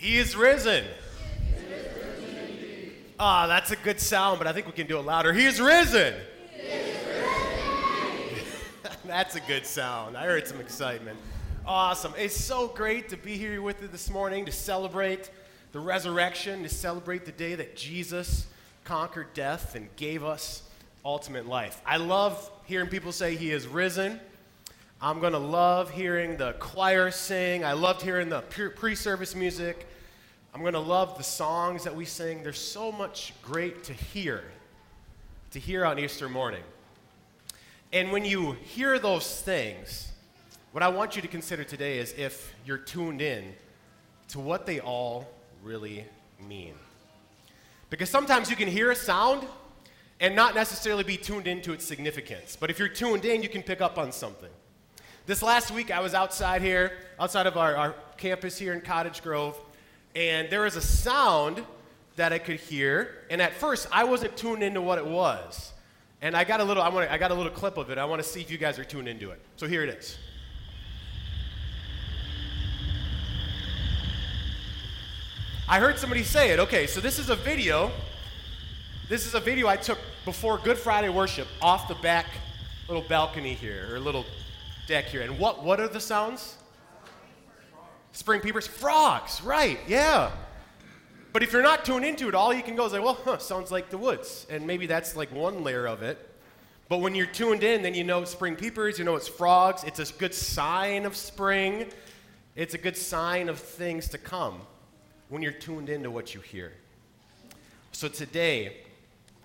He is risen. Ah, that's a good sound, but I think we can do it louder. He is risen. that's a good sound. I heard some excitement. Awesome. It's so great to be here with you this morning to celebrate the resurrection, to celebrate the day that Jesus conquered death and gave us ultimate life. I love hearing people say he is risen. I'm going to love hearing the choir sing. I loved hearing the pre service music. I'm going to love the songs that we sing. There's so much great to hear, to hear on Easter morning. And when you hear those things, what I want you to consider today is if you're tuned in to what they all really mean. Because sometimes you can hear a sound and not necessarily be tuned into its significance. But if you're tuned in, you can pick up on something. This last week, I was outside here, outside of our, our campus here in Cottage Grove, and there was a sound that I could hear. And at first, I wasn't tuned into what it was. And I got a little, I, wanna, I got a little clip of it. I want to see if you guys are tuned into it. So here it is. I heard somebody say it. Okay, so this is a video. This is a video I took before Good Friday worship off the back little balcony here, or little deck here. And what, what are the sounds? Spring peepers, frogs, right, yeah. But if you're not tuned into it, all you can go is like, well, huh, sounds like the woods. And maybe that's like one layer of it. But when you're tuned in, then you know spring peepers, you know it's frogs. It's a good sign of spring. It's a good sign of things to come when you're tuned into what you hear. So today,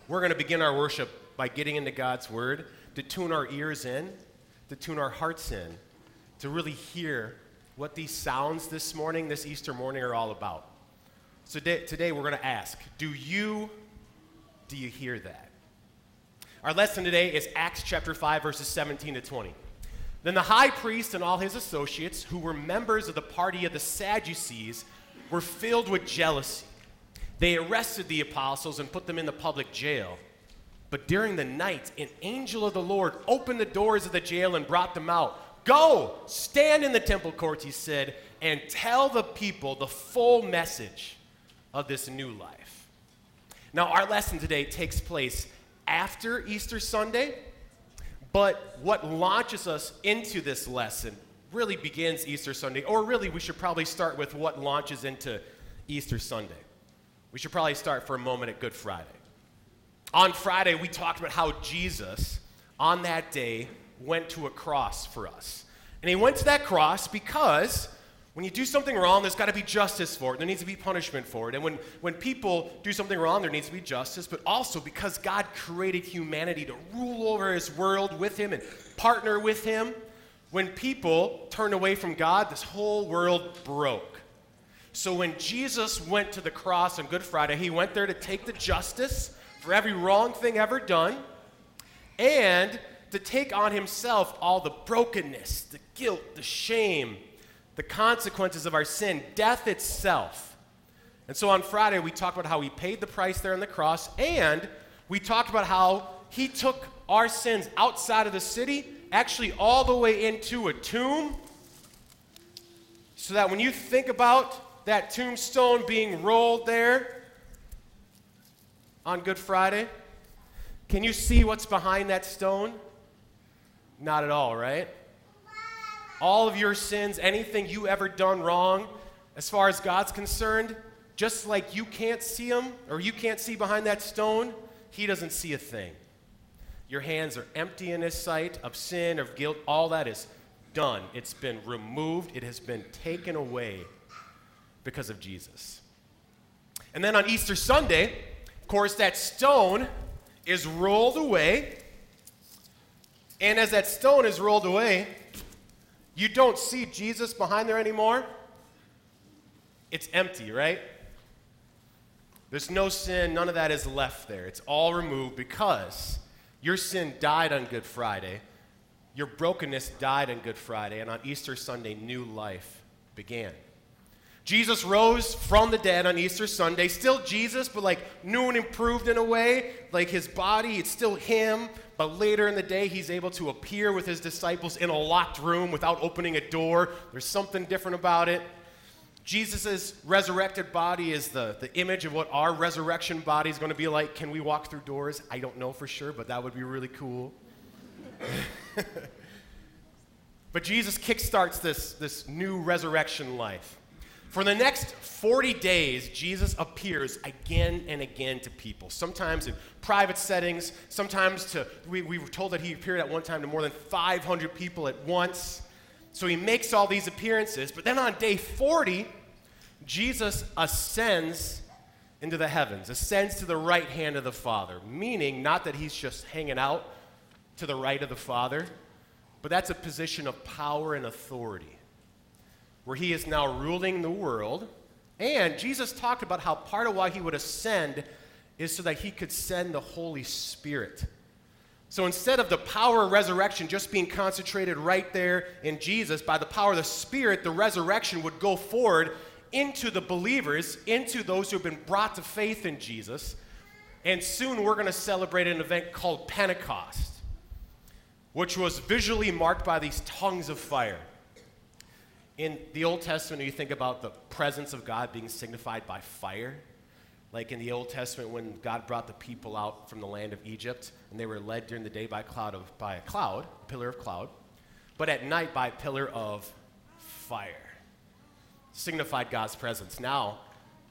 we're going to begin our worship by getting into God's Word to tune our ears in, to tune our hearts in, to really hear what these sounds this morning, this Easter morning, are all about. So today, today we're going to ask Do you, do you hear that? Our lesson today is Acts chapter 5, verses 17 to 20. Then the high priest and all his associates, who were members of the party of the Sadducees, were filled with jealousy. They arrested the apostles and put them in the public jail. But during the night, an angel of the Lord opened the doors of the jail and brought them out. Go, stand in the temple courts, he said, and tell the people the full message of this new life. Now, our lesson today takes place after Easter Sunday, but what launches us into this lesson really begins Easter Sunday, or really, we should probably start with what launches into Easter Sunday. We should probably start for a moment at Good Friday. On Friday, we talked about how Jesus, on that day, went to a cross for us. And he went to that cross because when you do something wrong, there's got to be justice for it. There needs to be punishment for it. And when, when people do something wrong, there needs to be justice, but also because God created humanity to rule over his world with him and partner with him. When people turned away from God, this whole world broke. So when Jesus went to the cross on Good Friday, he went there to take the justice for every wrong thing ever done and to take on himself all the brokenness, the guilt, the shame, the consequences of our sin, death itself. And so on Friday, we talked about how he paid the price there on the cross, and we talked about how he took our sins outside of the city, actually all the way into a tomb, so that when you think about that tombstone being rolled there on Good Friday, can you see what's behind that stone? Not at all, right? All of your sins, anything you ever done wrong, as far as God's concerned, just like you can't see him or you can't see behind that stone, He doesn't see a thing. Your hands are empty in His sight of sin, of guilt. All that is done. It's been removed, it has been taken away because of Jesus. And then on Easter Sunday, of course, that stone is rolled away and as that stone is rolled away, you don't see Jesus behind there anymore. It's empty, right? There's no sin, none of that is left there. It's all removed because your sin died on Good Friday, your brokenness died on Good Friday, and on Easter Sunday, new life began. Jesus rose from the dead on Easter Sunday, still Jesus, but like new and improved in a way. Like his body, it's still him, but later in the day, he's able to appear with his disciples in a locked room without opening a door. There's something different about it. Jesus' resurrected body is the, the image of what our resurrection body is going to be like. Can we walk through doors? I don't know for sure, but that would be really cool. but Jesus kickstarts this, this new resurrection life. For the next 40 days, Jesus appears again and again to people, sometimes in private settings, sometimes to, we, we were told that he appeared at one time to more than 500 people at once. So he makes all these appearances, but then on day 40, Jesus ascends into the heavens, ascends to the right hand of the Father, meaning not that he's just hanging out to the right of the Father, but that's a position of power and authority where he is now ruling the world. And Jesus talked about how part of why he would ascend is so that he could send the Holy Spirit. So instead of the power of resurrection just being concentrated right there in Jesus, by the power of the Spirit, the resurrection would go forward into the believers, into those who have been brought to faith in Jesus. And soon we're going to celebrate an event called Pentecost, which was visually marked by these tongues of fire. In the Old Testament, you think about the presence of God being signified by fire. Like in the Old Testament, when God brought the people out from the land of Egypt, and they were led during the day by, cloud of, by a cloud, a pillar of cloud, but at night by a pillar of fire. Signified God's presence. Now,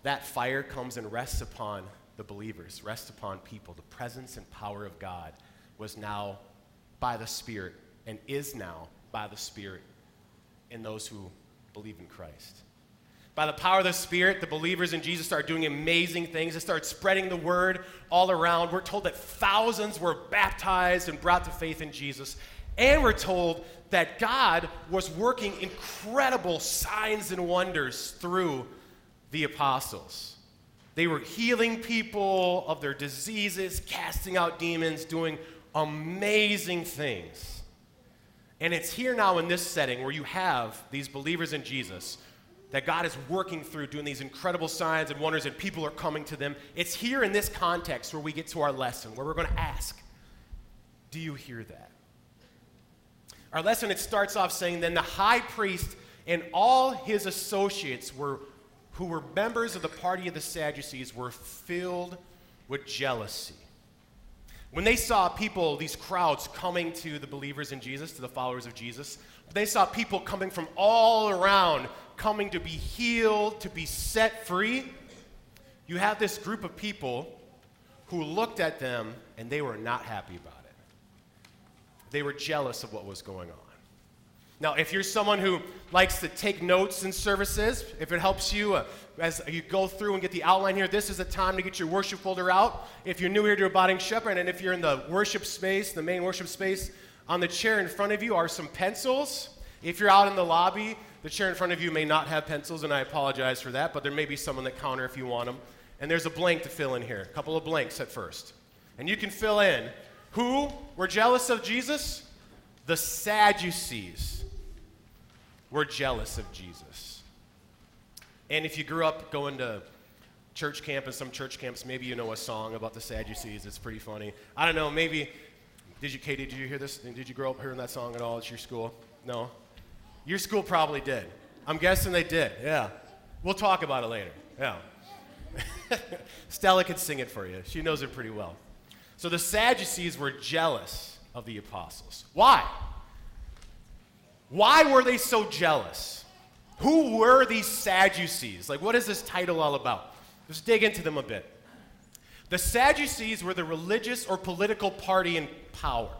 that fire comes and rests upon the believers, rests upon people. The presence and power of God was now by the Spirit and is now by the Spirit in those who believe in Christ. By the power of the Spirit, the believers in Jesus start doing amazing things. They start spreading the word all around. We're told that thousands were baptized and brought to faith in Jesus. And we're told that God was working incredible signs and wonders through the apostles. They were healing people of their diseases, casting out demons, doing amazing things. And it's here now in this setting where you have these believers in Jesus that God is working through doing these incredible signs and wonders, and people are coming to them. It's here in this context where we get to our lesson, where we're going to ask, Do you hear that? Our lesson, it starts off saying, Then the high priest and all his associates were, who were members of the party of the Sadducees were filled with jealousy. When they saw people, these crowds coming to the believers in Jesus, to the followers of Jesus, they saw people coming from all around, coming to be healed, to be set free. You have this group of people who looked at them and they were not happy about it. They were jealous of what was going on. Now, if you're someone who likes to take notes in services, if it helps you uh, as you go through and get the outline here, this is a time to get your worship folder out. If you're new here to Abiding Shepherd, and if you're in the worship space, the main worship space, on the chair in front of you are some pencils. If you're out in the lobby, the chair in front of you may not have pencils, and I apologize for that, but there may be some on the counter if you want them. And there's a blank to fill in here, a couple of blanks at first. And you can fill in who were jealous of Jesus? The Sadducees we're jealous of Jesus. And if you grew up going to church camp and some church camps, maybe you know a song about the Sadducees. It's pretty funny. I don't know, maybe, did you, Katie, did you hear this? Did you grow up hearing that song at all at your school? No? Your school probably did. I'm guessing they did, yeah. We'll talk about it later, yeah. Stella could sing it for you. She knows it pretty well. So the Sadducees were jealous of the apostles. Why? Why were they so jealous? Who were these Sadducees? Like, what is this title all about? Let's dig into them a bit. The Sadducees were the religious or political party in power.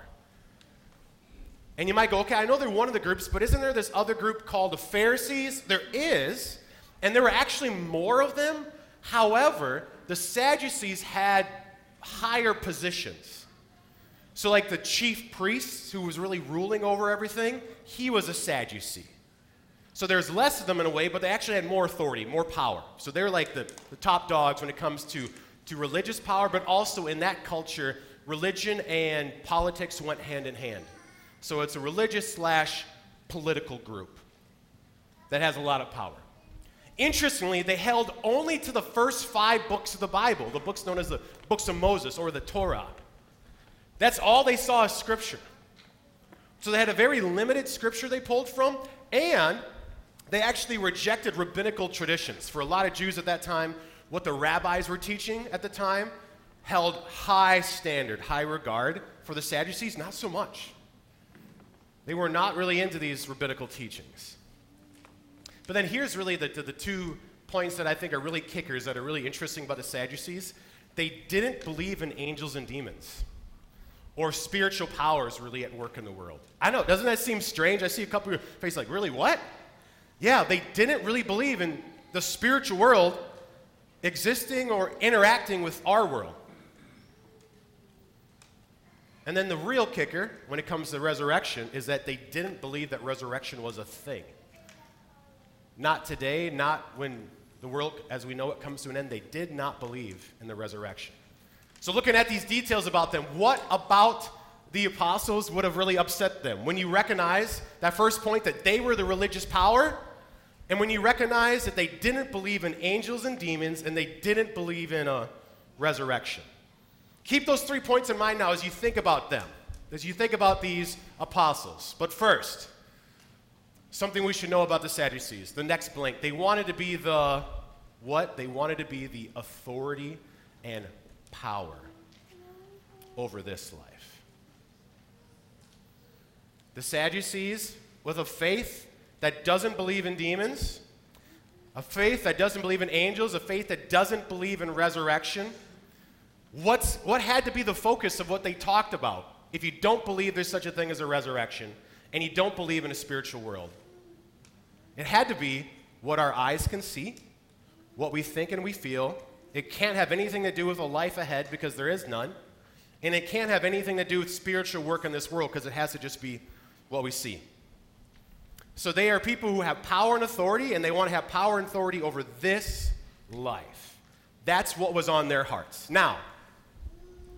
And you might go, okay, I know they're one of the groups, but isn't there this other group called the Pharisees? There is, and there were actually more of them. However, the Sadducees had higher positions. So, like the chief priest who was really ruling over everything, he was a Sadducee. So there's less of them in a way, but they actually had more authority, more power. So they're like the, the top dogs when it comes to, to religious power, but also in that culture, religion and politics went hand in hand. So it's a religious slash political group that has a lot of power. Interestingly, they held only to the first five books of the Bible, the books known as the books of Moses or the Torah. That's all they saw as scripture. So they had a very limited scripture they pulled from, and they actually rejected rabbinical traditions. For a lot of Jews at that time, what the rabbis were teaching at the time held high standard, high regard. For the Sadducees, not so much. They were not really into these rabbinical teachings. But then here's really the, the, the two points that I think are really kickers that are really interesting about the Sadducees. They didn't believe in angels and demons or spiritual powers really at work in the world. I know, doesn't that seem strange? I see a couple of your faces like, really, what? Yeah, they didn't really believe in the spiritual world existing or interacting with our world. And then the real kicker when it comes to resurrection is that they didn't believe that resurrection was a thing. Not today, not when the world as we know it comes to an end. They did not believe in the resurrection. So, looking at these details about them, what about the apostles would have really upset them? When you recognize that first point that they were the religious power, and when you recognize that they didn't believe in angels and demons, and they didn't believe in a resurrection. Keep those three points in mind now as you think about them, as you think about these apostles. But first, something we should know about the Sadducees. The next blank. They wanted to be the what? They wanted to be the authority and power over this life. The Sadducees, with a faith that doesn't believe in demons, a faith that doesn't believe in angels, a faith that doesn't believe in resurrection, what's, what had to be the focus of what they talked about if you don't believe there's such a thing as a resurrection and you don't believe in a spiritual world? It had to be what our eyes can see, what we think and we feel. It can't have anything to do with a life ahead because there is none. And it can't have anything to do with spiritual work in this world because it has to just be what we see. So they are people who have power and authority, and they want to have power and authority over this life. That's what was on their hearts. Now,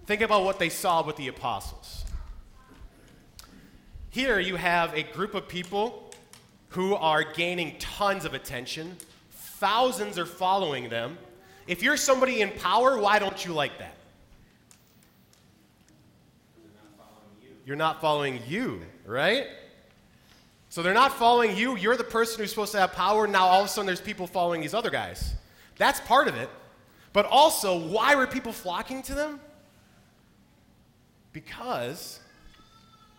think about what they saw with the apostles. Here you have a group of people who are gaining tons of attention. Thousands are following them. If you're somebody in power, why don't you like that? You're not following you, right? So they're not following you. You're the person who's supposed to have power. Now all of a sudden there's people following these other guys. That's part of it. But also, why were people flocking to them? Because,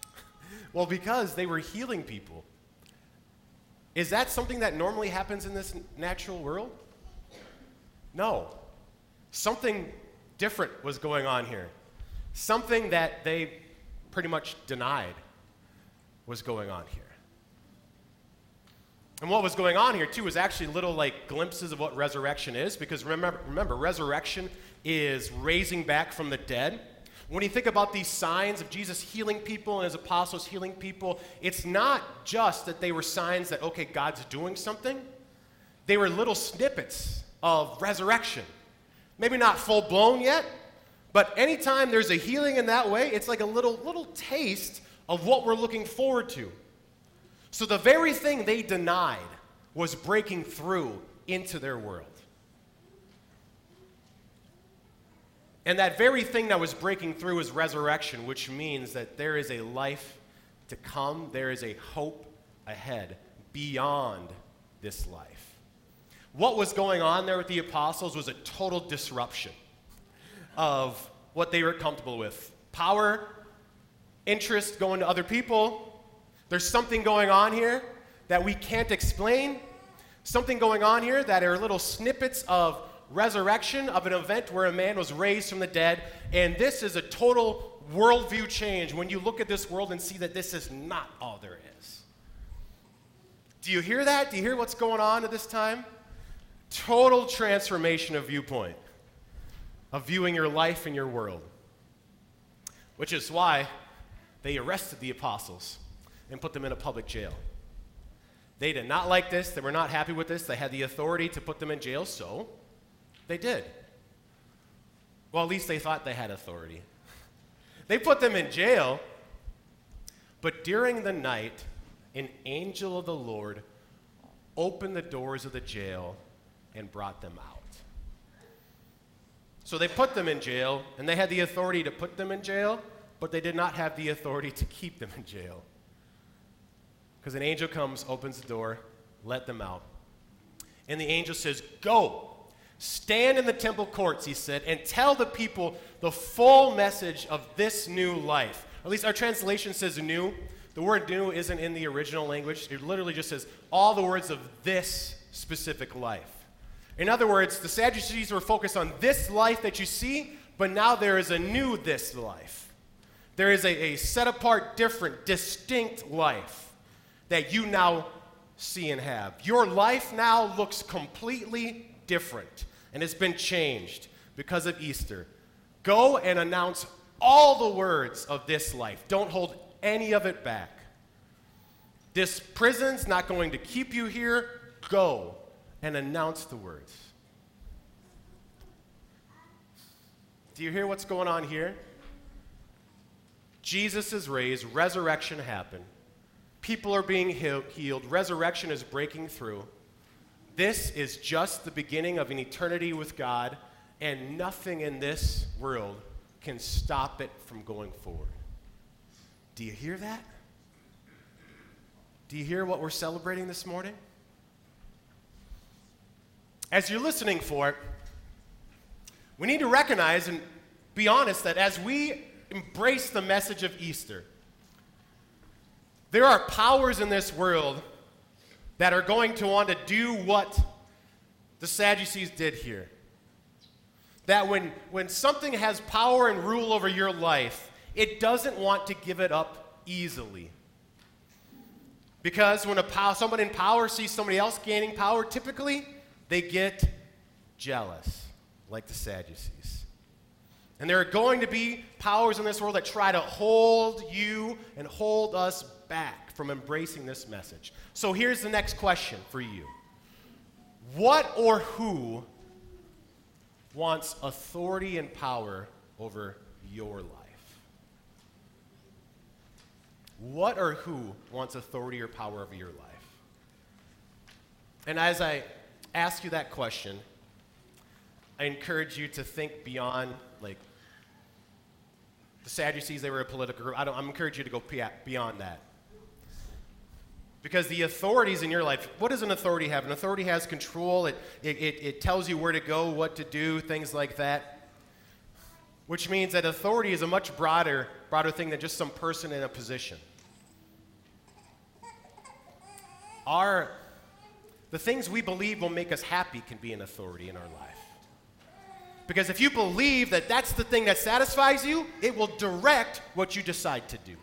well, because they were healing people. Is that something that normally happens in this natural world? No. Something different was going on here. Something that they pretty much denied was going on here. And what was going on here, too, was actually little like glimpses of what resurrection is, because remember, remember resurrection is raising back from the dead. When you think about these signs of Jesus healing people and his apostles healing people, it's not just that they were signs that, okay, God's doing something. They were little snippets of resurrection. Maybe not full blown yet, but anytime there's a healing in that way, it's like a little, little taste of what we're looking forward to. So the very thing they denied was breaking through into their world. And that very thing that was breaking through is resurrection, which means that there is a life to come, there is a hope ahead beyond this life. What was going on there with the apostles was a total disruption of what they were comfortable with power, interest going to other people. There's something going on here that we can't explain, something going on here that are little snippets of resurrection of an event where a man was raised from the dead. And this is a total worldview change when you look at this world and see that this is not all there is. Do you hear that? Do you hear what's going on at this time? Total transformation of viewpoint, of viewing your life and your world. Which is why they arrested the apostles and put them in a public jail. They did not like this. They were not happy with this. They had the authority to put them in jail, so they did. Well, at least they thought they had authority. They put them in jail, but during the night, an angel of the Lord opened the doors of the jail and brought them out. So they put them in jail, and they had the authority to put them in jail, but they did not have the authority to keep them in jail. Because an angel comes, opens the door, let them out. And the angel says, Go, stand in the temple courts, he said, and tell the people the full message of this new life. At least our translation says new. The word new isn't in the original language. It literally just says all the words of this specific life. In other words, the Sadducees were focused on this life that you see, but now there is a new this life. There is a, a set apart, different, distinct life that you now see and have. Your life now looks completely different, and it's been changed because of Easter. Go and announce all the words of this life. Don't hold any of it back. This prison's not going to keep you here. Go and announce the words. Do you hear what's going on here? Jesus is raised, resurrection happened. People are being healed, resurrection is breaking through. This is just the beginning of an eternity with God, and nothing in this world can stop it from going forward. Do you hear that? Do you hear what we're celebrating this morning? As you're listening for it, we need to recognize and be honest that as we embrace the message of Easter, there are powers in this world that are going to want to do what the Sadducees did here. That when, when something has power and rule over your life, it doesn't want to give it up easily. Because when a pow- someone in power sees somebody else gaining power, typically they get jealous, like the Sadducees. And there are going to be powers in this world that try to hold you and hold us back from embracing this message. So here's the next question for you What or who wants authority and power over your life? What or who wants authority or power over your life? And as I ask you that question, I encourage you to think beyond, like, the Sadducees, they were a political group. I don't, I'm encouraging you to go beyond that. Because the authorities in your life, what does an authority have? An authority has control, it, it, it, it tells you where to go, what to do, things like that. Which means that authority is a much broader, broader thing than just some person in a position. Our, the things we believe will make us happy can be an authority in our life. Because if you believe that that's the thing that satisfies you, it will direct what you decide to do.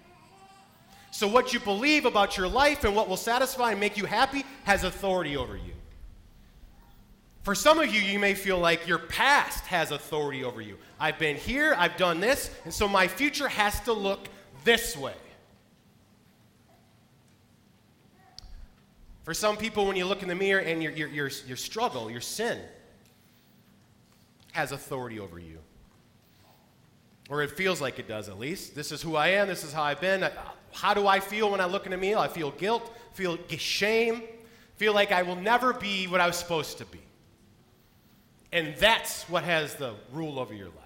So, what you believe about your life and what will satisfy and make you happy has authority over you. For some of you, you may feel like your past has authority over you. I've been here, I've done this, and so my future has to look this way. For some people, when you look in the mirror and your, your, your, your struggle, your sin, has authority over you. Or it feels like it does, at least. This is who I am, this is how I've been. How do I feel when I look in the mirror? I feel guilt, feel shame, feel like I will never be what I was supposed to be. And that's what has the rule over your life.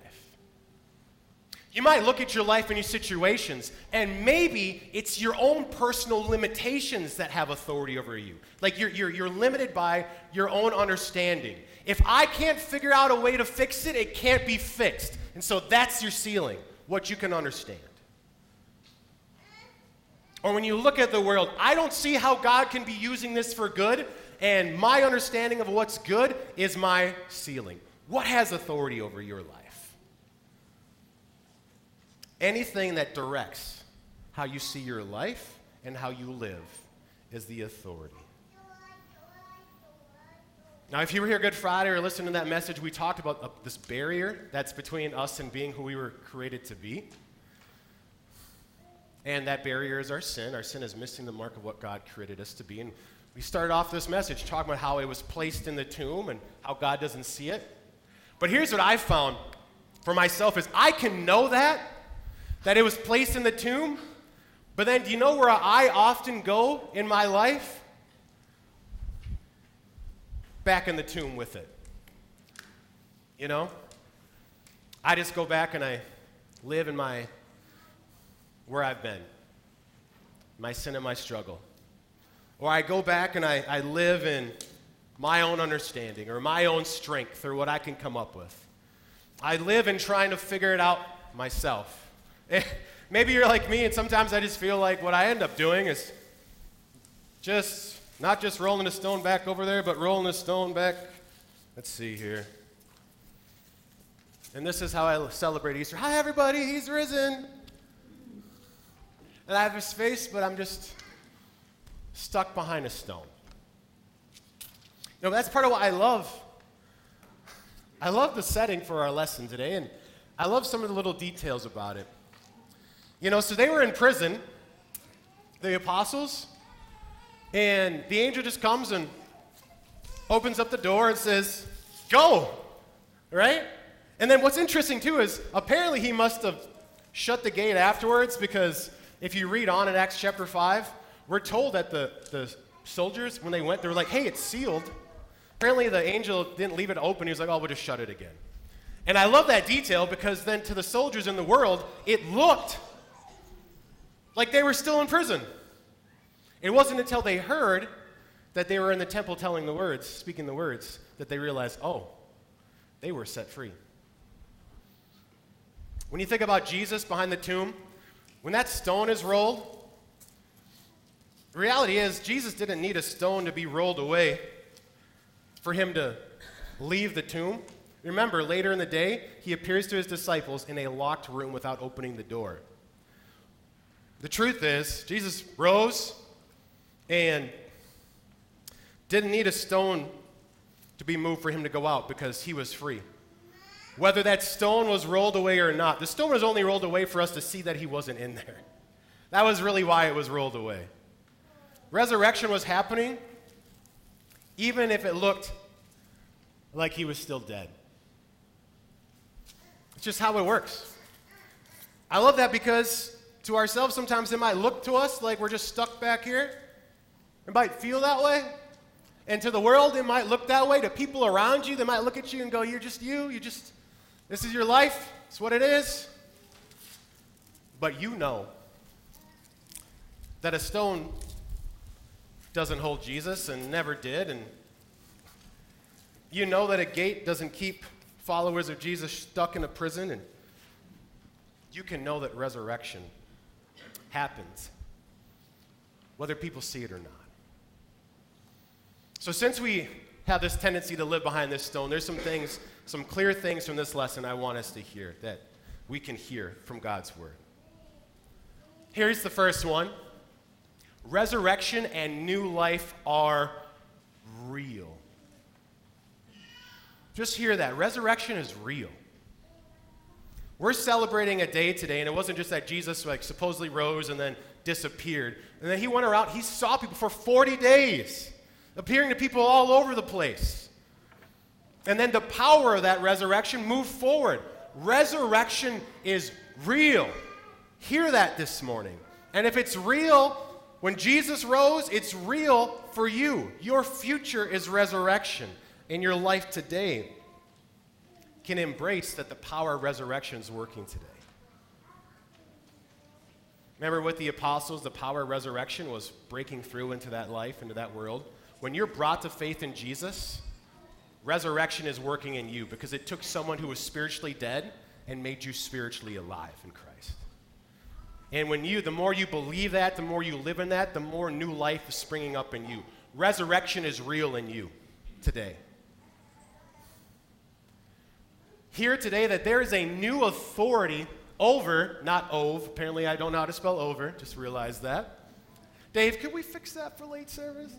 You might look at your life and your situations, and maybe it's your own personal limitations that have authority over you. Like you're, you're, you're limited by your own understanding. If I can't figure out a way to fix it, it can't be fixed. And so that's your ceiling, what you can understand. Or when you look at the world, I don't see how God can be using this for good, and my understanding of what's good is my ceiling. What has authority over your life? Anything that directs how you see your life and how you live is the authority. Now, if you were here Good Friday or listening to that message, we talked about uh, this barrier that's between us and being who we were created to be. And that barrier is our sin. Our sin is missing the mark of what God created us to be. And we started off this message talking about how it was placed in the tomb and how God doesn't see it. But here's what I found for myself is I can know that, that it was placed in the tomb, but then do you know where I often go in my life? Back in the tomb with it. You know? I just go back and I live in my where I've been, my sin and my struggle. or I go back and I, I live in my own understanding or my own strength or what I can come up with. I live in trying to figure it out myself. Eh, maybe you're like me, and sometimes I just feel like what I end up doing is just not just rolling a stone back over there, but rolling a stone back. Let's see here. And this is how I celebrate Easter. Hi, everybody, he's risen. And I have his face, but I'm just stuck behind a stone. Know, that's part of what I love. I love the setting for our lesson today, and I love some of the little details about it. You know, so they were in prison, the apostles, and the angel just comes and opens up the door and says, Go, right? And then what's interesting too is apparently he must have shut the gate afterwards because if you read on in Acts chapter 5, we're told that the, the soldiers, when they went, they were like, hey, it's sealed. Apparently the angel didn't leave it open. He was like, oh, we'll just shut it again. And I love that detail because then to the soldiers in the world, it looked like they were still in prison. It wasn't until they heard that they were in the temple telling the words, speaking the words, that they realized, oh, they were set free. When you think about Jesus behind the tomb, when that stone is rolled, the reality is Jesus didn't need a stone to be rolled away for him to leave the tomb. Remember, later in the day, he appears to his disciples in a locked room without opening the door. The truth is, Jesus rose and didn't need a stone to be moved for him to go out because he was free whether that stone was rolled away or not. The stone was only rolled away for us to see that he wasn't in there. That was really why it was rolled away. Resurrection was happening, even if it looked like he was still dead. It's just how it works. I love that because to ourselves, sometimes it might look to us like we're just stuck back here. It might feel that way. And to the world, it might look that way. To people around you, they might look at you and go, You're just you. You just this is your life, it's what it is. But you know that a stone doesn't hold Jesus and never did. And you know that a gate doesn't keep followers of Jesus stuck in a prison. And you can know that resurrection happens, whether people see it or not. So, since we have this tendency to live behind this stone, there's some things some clear things from this lesson I want us to hear that we can hear from God's Word. Here's the first one Resurrection and new life are real. Just hear that. Resurrection is real. We're celebrating a day today, and it wasn't just that Jesus like supposedly rose and then disappeared. And then he went around, he saw people for 40 days, appearing to people all over the place. And then the power of that resurrection moved forward. Resurrection is real. Hear that this morning. And if it's real, when Jesus rose, it's real for you. Your future is resurrection. In your life today can embrace that the power of resurrection is working today. Remember with the apostles, the power of resurrection was breaking through into that life, into that world. When you're brought to faith in Jesus, resurrection is working in you because it took someone who was spiritually dead and made you spiritually alive in Christ. And when you, the more you believe that, the more you live in that, the more new life is springing up in you. Resurrection is real in you today. Hear today that there is a new authority over, not ove. Apparently, I don't know how to spell over. Just realize that. Dave, could we fix that for late service?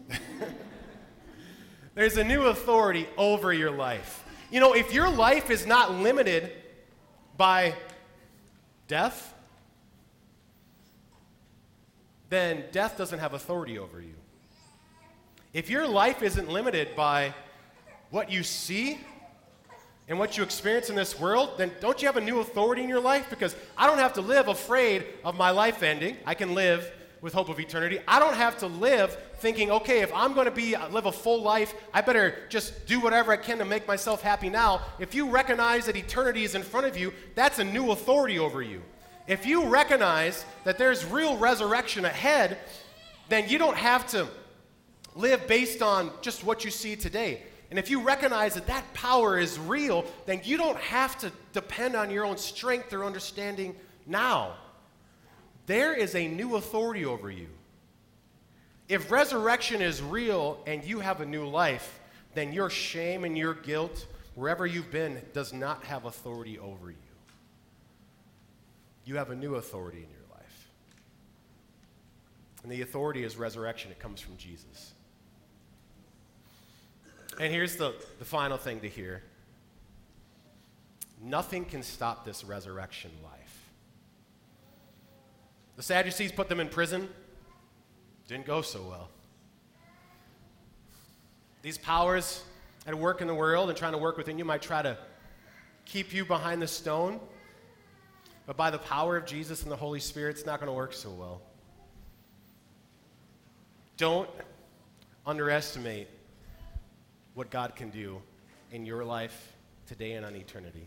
There's a new authority over your life. You know, if your life is not limited by death, then death doesn't have authority over you. If your life isn't limited by what you see and what you experience in this world, then don't you have a new authority in your life? Because I don't have to live afraid of my life ending. I can live with hope of eternity. I don't have to live thinking, okay, if I'm going to be uh, live a full life, I better just do whatever I can to make myself happy now. If you recognize that eternity is in front of you, that's a new authority over you. If you recognize that there's real resurrection ahead, then you don't have to live based on just what you see today. And if you recognize that that power is real, then you don't have to depend on your own strength or understanding now. There is a new authority over you. If resurrection is real and you have a new life, then your shame and your guilt, wherever you've been, does not have authority over you. You have a new authority in your life. And the authority is resurrection, it comes from Jesus. And here's the, the final thing to hear nothing can stop this resurrection life. The Sadducees put them in prison, didn't go so well. These powers at work in the world and trying to work within you might try to keep you behind the stone, but by the power of Jesus and the Holy Spirit, it's not going to work so well. Don't underestimate what God can do in your life today and on eternity.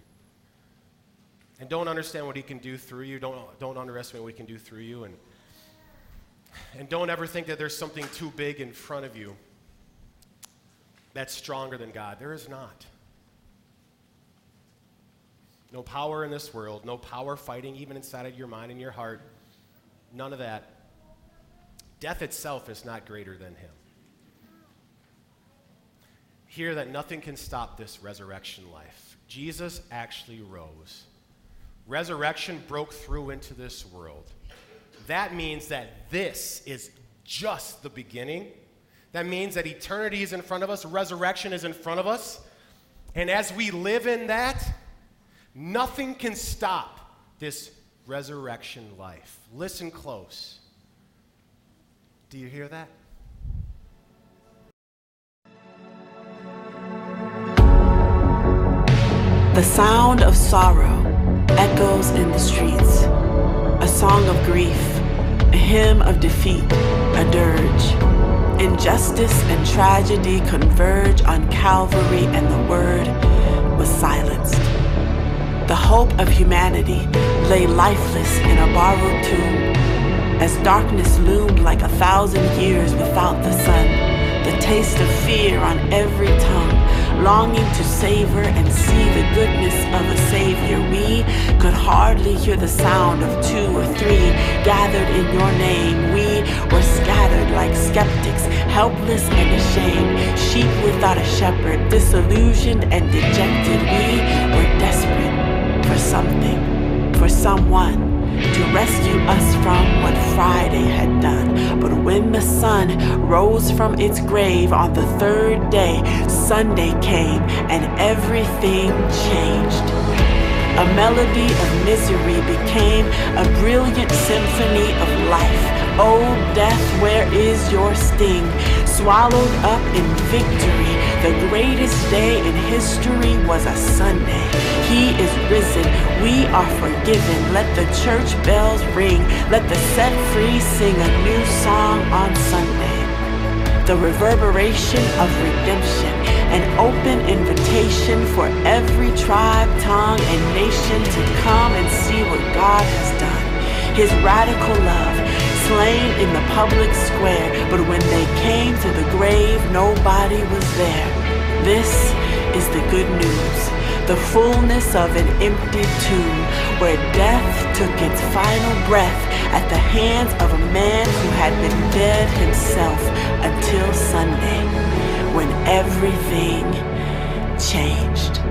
And don't understand what He can do through you. Don't, don't underestimate what He can do through you. And, and don't ever think that there's something too big in front of you that's stronger than God. There is not. No power in this world, no power fighting even inside of your mind and your heart. None of that. Death itself is not greater than Him hear that nothing can stop this resurrection life. Jesus actually rose. Resurrection broke through into this world. That means that this is just the beginning. That means that eternity is in front of us, resurrection is in front of us. And as we live in that, nothing can stop this resurrection life. Listen close. Do you hear that? The sound of sorrow echoes in the streets, a song of grief, a hymn of defeat, a dirge. Injustice and tragedy converge on Calvary, and the word was silenced. The hope of humanity lay lifeless in a borrowed tomb, as darkness loomed like a thousand years without the sun, the taste of fear on every tongue longing to savor and see the goodness of a Savior. We could hardly hear the sound of two or three gathered in your name. We were scattered like skeptics, helpless and ashamed, sheep without a shepherd, disillusioned and dejected. We were desperate for something, for someone to rescue us from what Friday had done. But when the sun rose from its grave on the third day, Sunday came and everything changed. A melody of misery became a brilliant symphony of life. Oh, death, where is your sting? Swallowed up in victory, the greatest day in history was a Sunday. He risen. We are forgiven. Let the church bells ring. Let the set free sing a new song on Sunday. The reverberation of redemption, an open invitation for every tribe, tongue, and nation to come and see what God has done. His radical love, slain in the public square, but when they came to the grave, nobody was there. This is the good news the fullness of an empty tomb where death took its final breath at the hands of a man who had been dead himself until Sunday when everything changed.